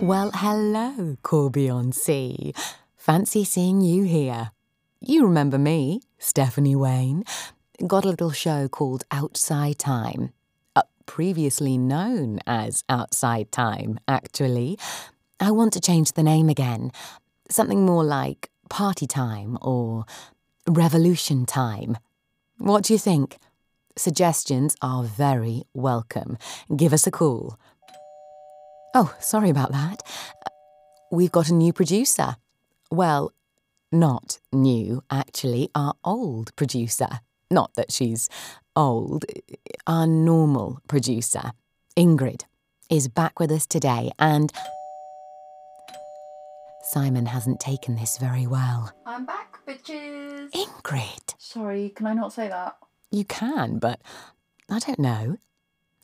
Well, hello, Corby Sea. Fancy seeing you here. You remember me, Stephanie Wayne. Got a little show called Outside Time. Previously known as Outside Time, actually. I want to change the name again. Something more like Party Time or Revolution Time. What do you think? Suggestions are very welcome. Give us a call. Oh, sorry about that. We've got a new producer. Well, not new, actually, our old producer. Not that she's old, our normal producer, Ingrid, is back with us today and. Simon hasn't taken this very well. I'm back, bitches. Ingrid! Sorry, can I not say that? You can, but I don't know.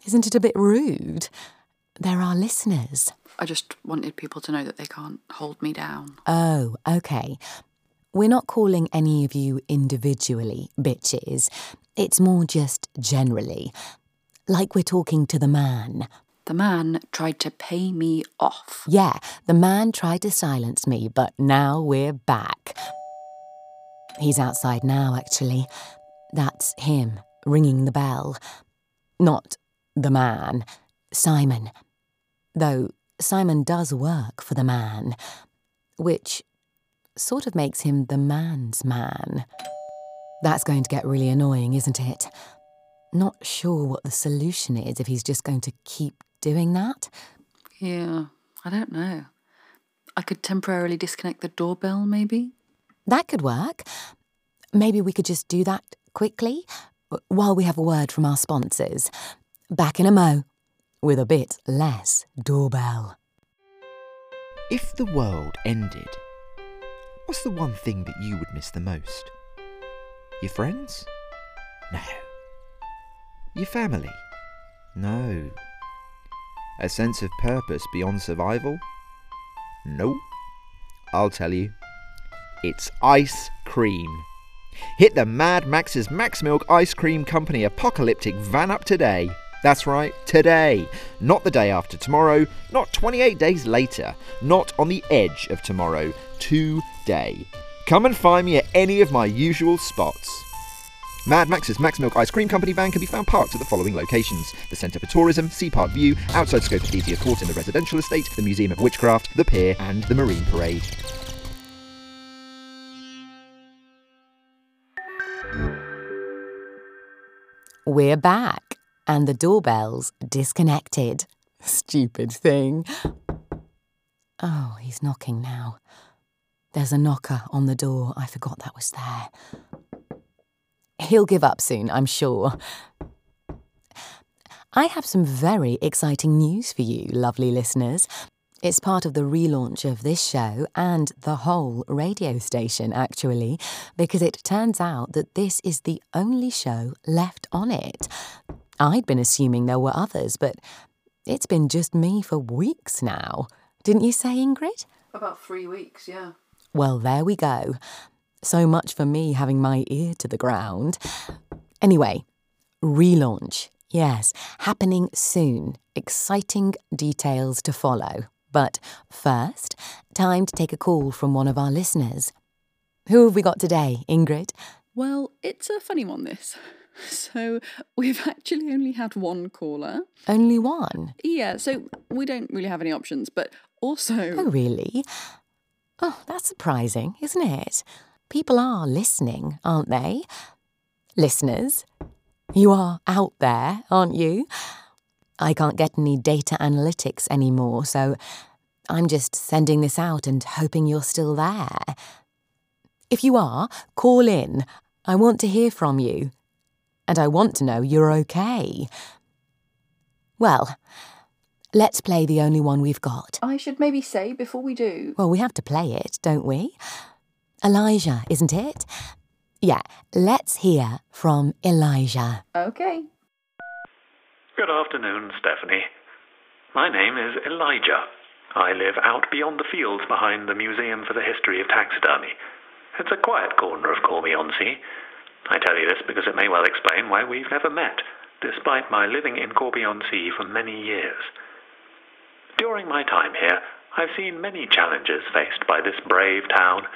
Isn't it a bit rude? There are listeners. I just wanted people to know that they can't hold me down. Oh, okay. We're not calling any of you individually bitches. It's more just generally. Like we're talking to the man. The man tried to pay me off. Yeah, the man tried to silence me, but now we're back. He's outside now, actually. That's him ringing the bell. Not the man, Simon. Though Simon does work for the man, which sort of makes him the man's man. That's going to get really annoying, isn't it? Not sure what the solution is if he's just going to keep doing that. Yeah, I don't know. I could temporarily disconnect the doorbell, maybe? That could work. Maybe we could just do that quickly while we have a word from our sponsors. Back in a mo with a bit less doorbell. If the world ended, what's the one thing that you would miss the most? Your friends? No. Your family? No. A sense of purpose beyond survival? Nope. I'll tell you. It's ice cream. Hit the Mad Max's Max Milk Ice Cream Company apocalyptic van up today. That's right, today. Not the day after tomorrow, not 28 days later, not on the edge of tomorrow, today. Come and find me at any of my usual spots. Mad Max's Max Milk Ice Cream Company van can be found parked at the following locations the Centre for Tourism, Sea Park View, outside scope of Court in the residential estate, the Museum of Witchcraft, the Pier, and the Marine Parade. We're back and the doorbell's disconnected. Stupid thing. Oh, he's knocking now. There's a knocker on the door. I forgot that was there. He'll give up soon, I'm sure. I have some very exciting news for you, lovely listeners. It's part of the relaunch of this show and the whole radio station, actually, because it turns out that this is the only show left on it. I'd been assuming there were others, but it's been just me for weeks now. Didn't you say, Ingrid? About three weeks, yeah. Well, there we go. So much for me having my ear to the ground. Anyway, relaunch. Yes, happening soon. Exciting details to follow. But first, time to take a call from one of our listeners. Who have we got today, Ingrid? Well, it's a funny one, this. So we've actually only had one caller. Only one? Yeah, so we don't really have any options, but also. Oh, really? Oh, that's surprising, isn't it? People are listening, aren't they? Listeners, you are out there, aren't you? I can't get any data analytics anymore, so I'm just sending this out and hoping you're still there. If you are, call in. I want to hear from you and I want to know you're okay. Well, let's play the only one we've got. I should maybe say before we do. Well, we have to play it, don't we? Elijah, isn't it? Yeah, let's hear from Elijah. Okay. Good afternoon, Stephanie. My name is Elijah. I live out beyond the fields behind the Museum for the History of Taxidermy. It's a quiet corner of Corby-on-Sea. I tell you this because it may well explain why we've never met, despite my living in Corby-on-Sea for many years. During my time here, I've seen many challenges faced by this brave town.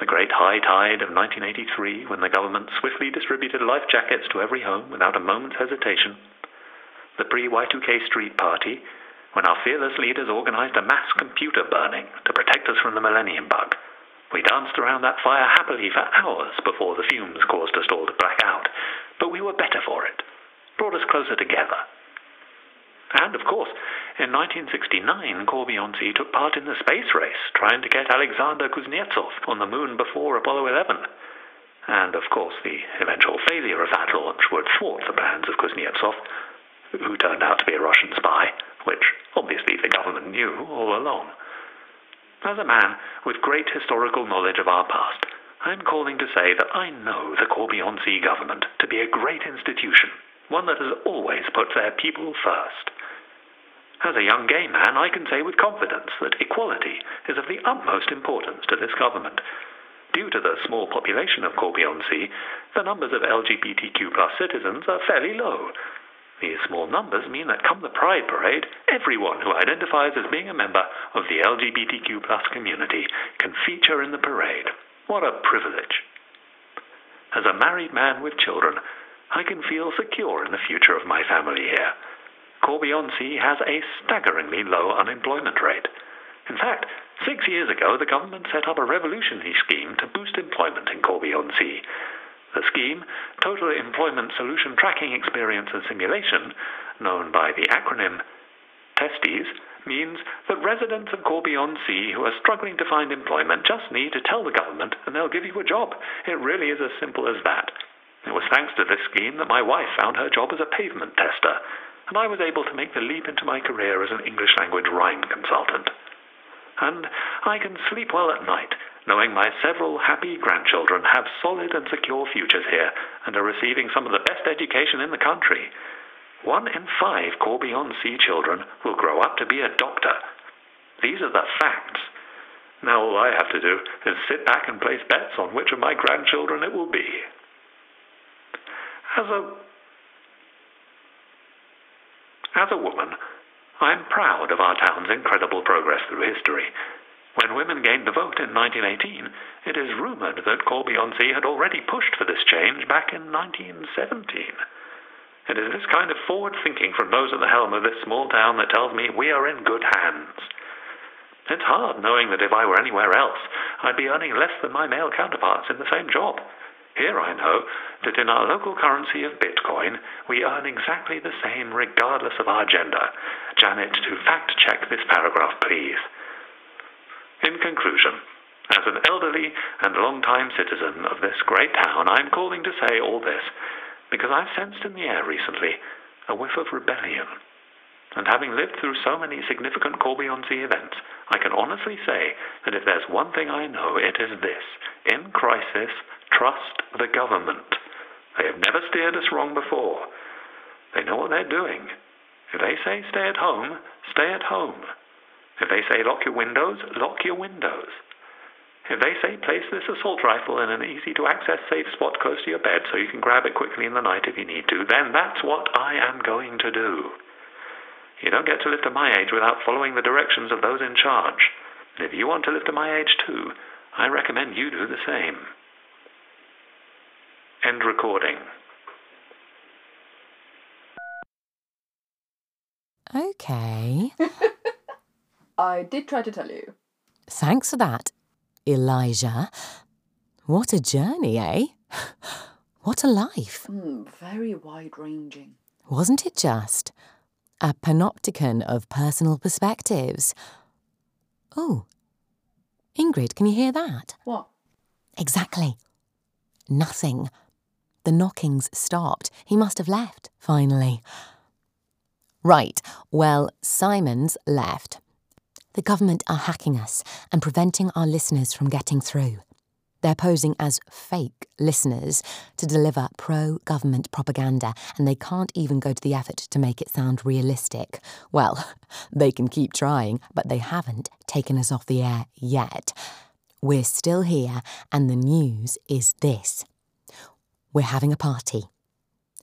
The great high tide of 1983, when the government swiftly distributed life jackets to every home without a moment's hesitation. The pre Y2K Street Party, when our fearless leaders organized a mass computer burning to protect us from the millennium bug. We danced around that fire happily for hours before the fumes caused us all to black out, but we were better for it, brought us closer together. And, of course, in 1969, Corby-on-Sea took part in the space race, trying to get Alexander Kuznetsov on the moon before Apollo 11. And, of course, the eventual failure of that launch would thwart the plans of Kuznetsov, who turned out to be a Russian spy, which obviously the government knew all along. As a man with great historical knowledge of our past, I am calling to say that I know the Corby-on-Sea government to be a great institution, one that has always put their people first. As a young gay man, I can say with confidence that equality is of the utmost importance to this government. Due to the small population of Corby-on-Sea, the numbers of LGBTQ plus citizens are fairly low. These small numbers mean that come the Pride Parade, everyone who identifies as being a member of the LGBTQ plus community can feature in the parade. What a privilege. As a married man with children, I can feel secure in the future of my family here. Corby-on-Sea has a staggeringly low unemployment rate. In fact, six years ago, the government set up a revolutionary scheme to boost employment in Corby-on-Sea. The scheme, Total Employment Solution Tracking Experience and Simulation, known by the acronym TESTES, means that residents of Corby-on-Sea who are struggling to find employment just need to tell the government and they'll give you a job. It really is as simple as that. It was thanks to this scheme that my wife found her job as a pavement tester and I was able to make the leap into my career as an English language rhyme consultant. And I can sleep well at night, knowing my several happy grandchildren have solid and secure futures here and are receiving some of the best education in the country. One in five Corby-on-Sea children will grow up to be a doctor. These are the facts. Now all I have to do is sit back and place bets on which of my grandchildren it will be. As a as a woman, I am proud of our town's incredible progress through history. When women gained the vote in 1918, it is rumoured that Corby-on-Sea had already pushed for this change back in 1917. It is this kind of forward thinking from those at the helm of this small town that tells me we are in good hands. It's hard knowing that if I were anywhere else, I'd be earning less than my male counterparts in the same job. Here I know that in our local currency of Bitcoin, we earn exactly the same regardless of our gender. Janet, to fact check this paragraph, please. In conclusion, as an elderly and long-time citizen of this great town, I'm calling to say all this because I've sensed in the air recently a whiff of rebellion. And having lived through so many significant Corby-on-Sea events, I can honestly say that if there's one thing I know, it is this. In crisis, Trust the government. They have never steered us wrong before. They know what they're doing. If they say stay at home, stay at home. If they say lock your windows, lock your windows. If they say place this assault rifle in an easy to access safe spot close to your bed so you can grab it quickly in the night if you need to, then that's what I am going to do. You don't get to live to my age without following the directions of those in charge. And if you want to live to my age too, I recommend you do the same. End recording. Okay. I did try to tell you. Thanks for that, Elijah. What a journey, eh? What a life. Mm, very wide ranging. Wasn't it just? A panopticon of personal perspectives. Oh, Ingrid, can you hear that? What? Exactly. Nothing. The knockings stopped. He must have left, finally. Right, well, Simon's left. The government are hacking us and preventing our listeners from getting through. They're posing as fake listeners to deliver pro government propaganda, and they can't even go to the effort to make it sound realistic. Well, they can keep trying, but they haven't taken us off the air yet. We're still here, and the news is this we're having a party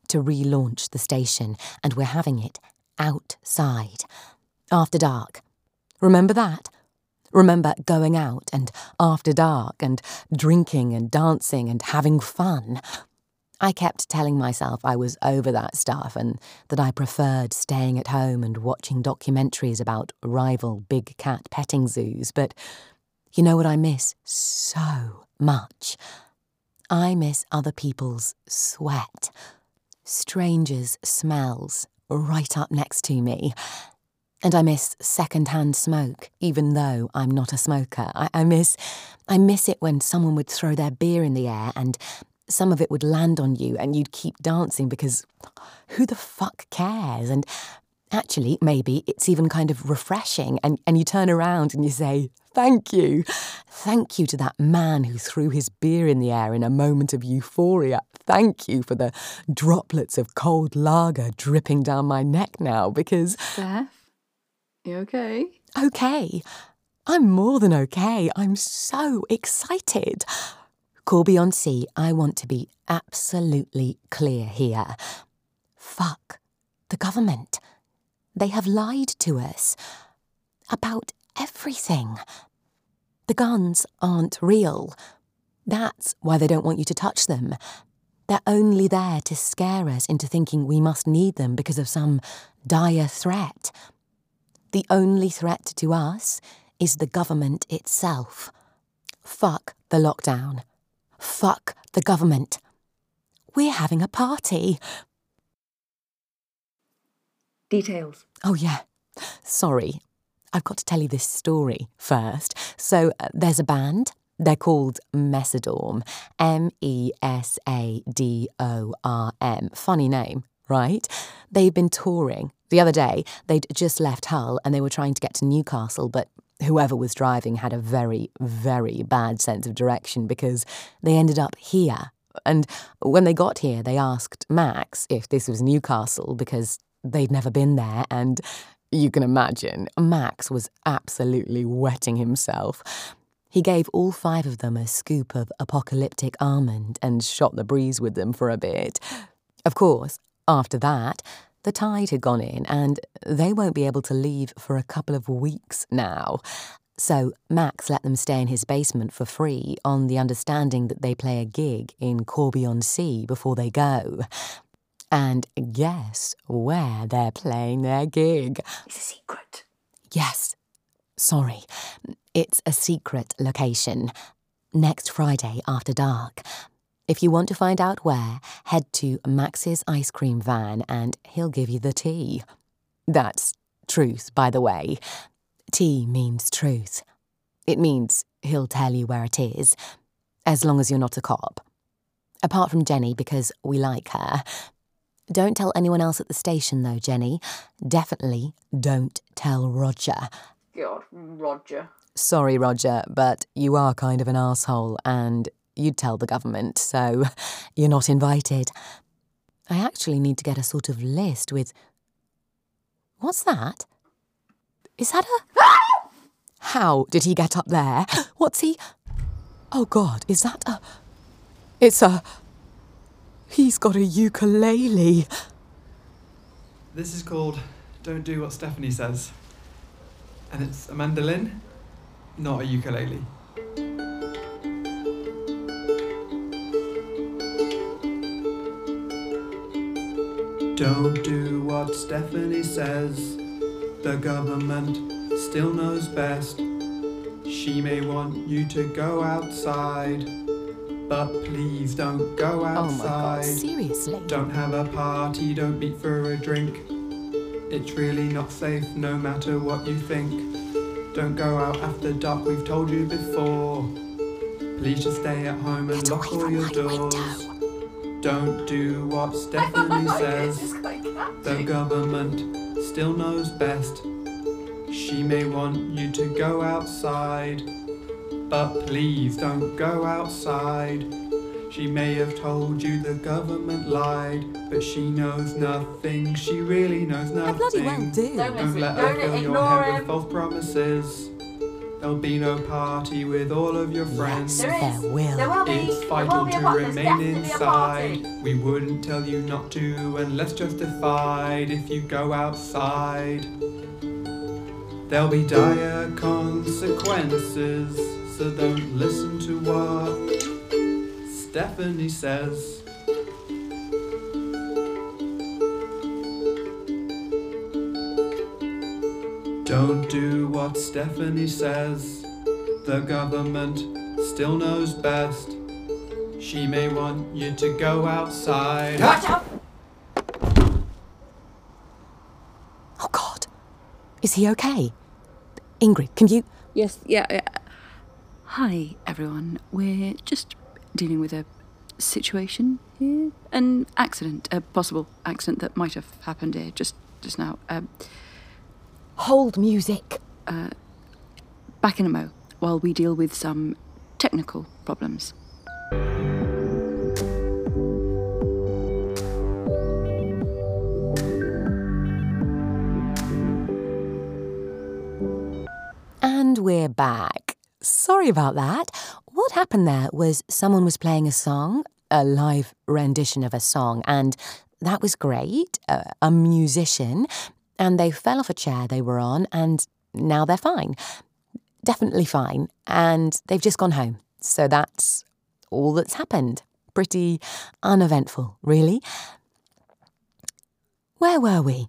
to relaunch the station, and we're having it outside after dark. Remember that? Remember going out and after dark and drinking and dancing and having fun. I kept telling myself I was over that stuff and that I preferred staying at home and watching documentaries about rival big cat petting zoos, but you know what I miss so much? I miss other people's sweat, strangers' smells right up next to me. And I miss second-hand smoke, even though I'm not a smoker. I, I miss, I miss it when someone would throw their beer in the air and some of it would land on you and you'd keep dancing because who the fuck cares? And actually, maybe it's even kind of refreshing. And, and you turn around and you say, Thank you. Thank you to that man who threw his beer in the air in a moment of euphoria. Thank you for the droplets of cold lager dripping down my neck now because. Steph, you okay? Okay. I'm more than okay. I'm so excited. Corby on Sea, I want to be absolutely clear here. Fuck the government. They have lied to us about everything. The guns aren't real. That's why they don't want you to touch them. They're only there to scare us into thinking we must need them because of some dire threat. The only threat to us is the government itself. Fuck the lockdown. Fuck the government. We're having a party. Details. Oh, yeah. Sorry. I've got to tell you this story first. So, uh, there's a band. They're called Mesadorm. M E S A D O R M. Funny name, right? They've been touring. The other day, they'd just left Hull and they were trying to get to Newcastle, but whoever was driving had a very, very bad sense of direction because they ended up here. And when they got here, they asked Max if this was Newcastle because they'd never been there, and you can imagine, Max was absolutely wetting himself. He gave all five of them a scoop of apocalyptic almond and shot the breeze with them for a bit. Of course, after that, the tide had gone in and they won't be able to leave for a couple of weeks now. So Max let them stay in his basement for free on the understanding that they play a gig in Corby on Sea before they go. And guess where they're playing their gig? It's a secret. Yes. Sorry. It's a secret location. Next Friday after dark. If you want to find out where, head to Max's ice cream van and he'll give you the tea. That's truth, by the way. Tea means truth. It means he'll tell you where it is, as long as you're not a cop. Apart from Jenny, because we like her. Don't tell anyone else at the station, though, Jenny. Definitely don't tell Roger. God, Roger. Sorry, Roger, but you are kind of an asshole, and you'd tell the government, so you're not invited. I actually need to get a sort of list with. What's that? Is that a. How did he get up there? What's he. Oh God, is that a. It's a. He's got a ukulele. This is called Don't Do What Stephanie Says. And it's a mandolin, not a ukulele. Don't do what Stephanie says. The government still knows best. She may want you to go outside, but please don't go Oh my God, outside. seriously? Don't have a party, don't meet for a drink. It's really not safe no matter what you think. Don't go out after dark, we've told you before. Please just stay at home and Get lock all your doors. window. Don't do what Stephanie says. The government still knows best. She may want you to go outside, but please don't go outside. She may have told you the government lied, but she knows nothing. She really knows nothing. bloody well do. Don't Don't listen. let her Don't fill your ignore head with false promises. There'll be no party with all of your friends. There is. There will. There will be. It's vital will be a to remain inside. We wouldn't tell you not to unless justified if you go outside. There'll be dire consequences, so don't listen to what Stephanie says. Don't do what Stephanie says. The government still knows best. She may want you to go outside. Watch out! Oh, God. Is he okay? Ingrid, can you. Yes, yeah, yeah. Hi, everyone. We're just dealing with a situation here. An accident, a possible accident that might have happened here just just now. Um, Hold music. back in a mo while we deal with some technical problems. And we're back. Sorry about that. What happened there was someone was playing a song, a live rendition of a song, and that was great. Uh, a musician, and they fell off a chair they were on, and now they're fine. Definitely fine. And they've just gone home. So that's all that's happened. Pretty uneventful, really. Where were we?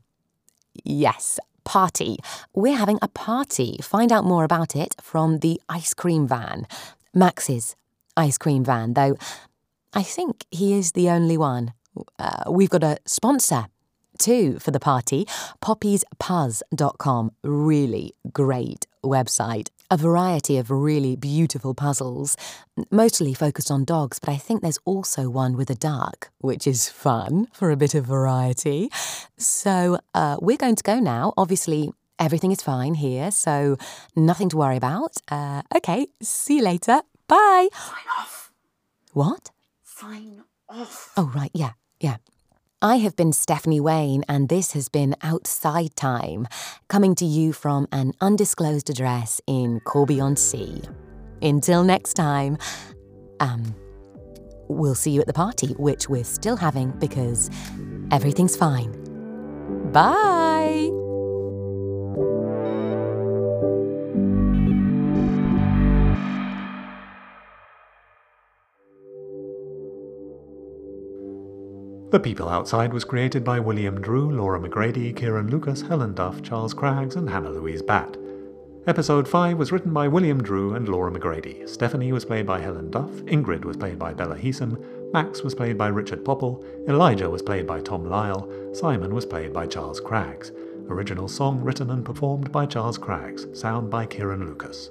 Yes, party. We're having a party. Find out more about it from the ice cream van. Max's ice cream van, though I think he is the only one. Uh, we've got a sponsor too for the party poppiespuzz.com. Really great website. A variety of really beautiful puzzles, mostly focused on dogs, but I think there's also one with a duck, which is fun for a bit of variety. So uh, we're going to go now. Obviously, everything is fine here, so nothing to worry about. Uh, okay, see you later. Bye. Sign off. What? Sign off. Oh, right, yeah, yeah. I have been Stephanie Wayne, and this has been Outside Time, coming to you from an undisclosed address in Corby on Sea. Until next time, um, we'll see you at the party, which we're still having because everything's fine. Bye! The People Outside was created by William Drew, Laura McGrady, Kieran Lucas, Helen Duff, Charles Craggs, and Hannah Louise Batt. Episode 5 was written by William Drew and Laura McGrady. Stephanie was played by Helen Duff, Ingrid was played by Bella Heesom, Max was played by Richard Popple, Elijah was played by Tom Lyall, Simon was played by Charles Craggs. Original song written and performed by Charles Craggs, sound by Kieran Lucas.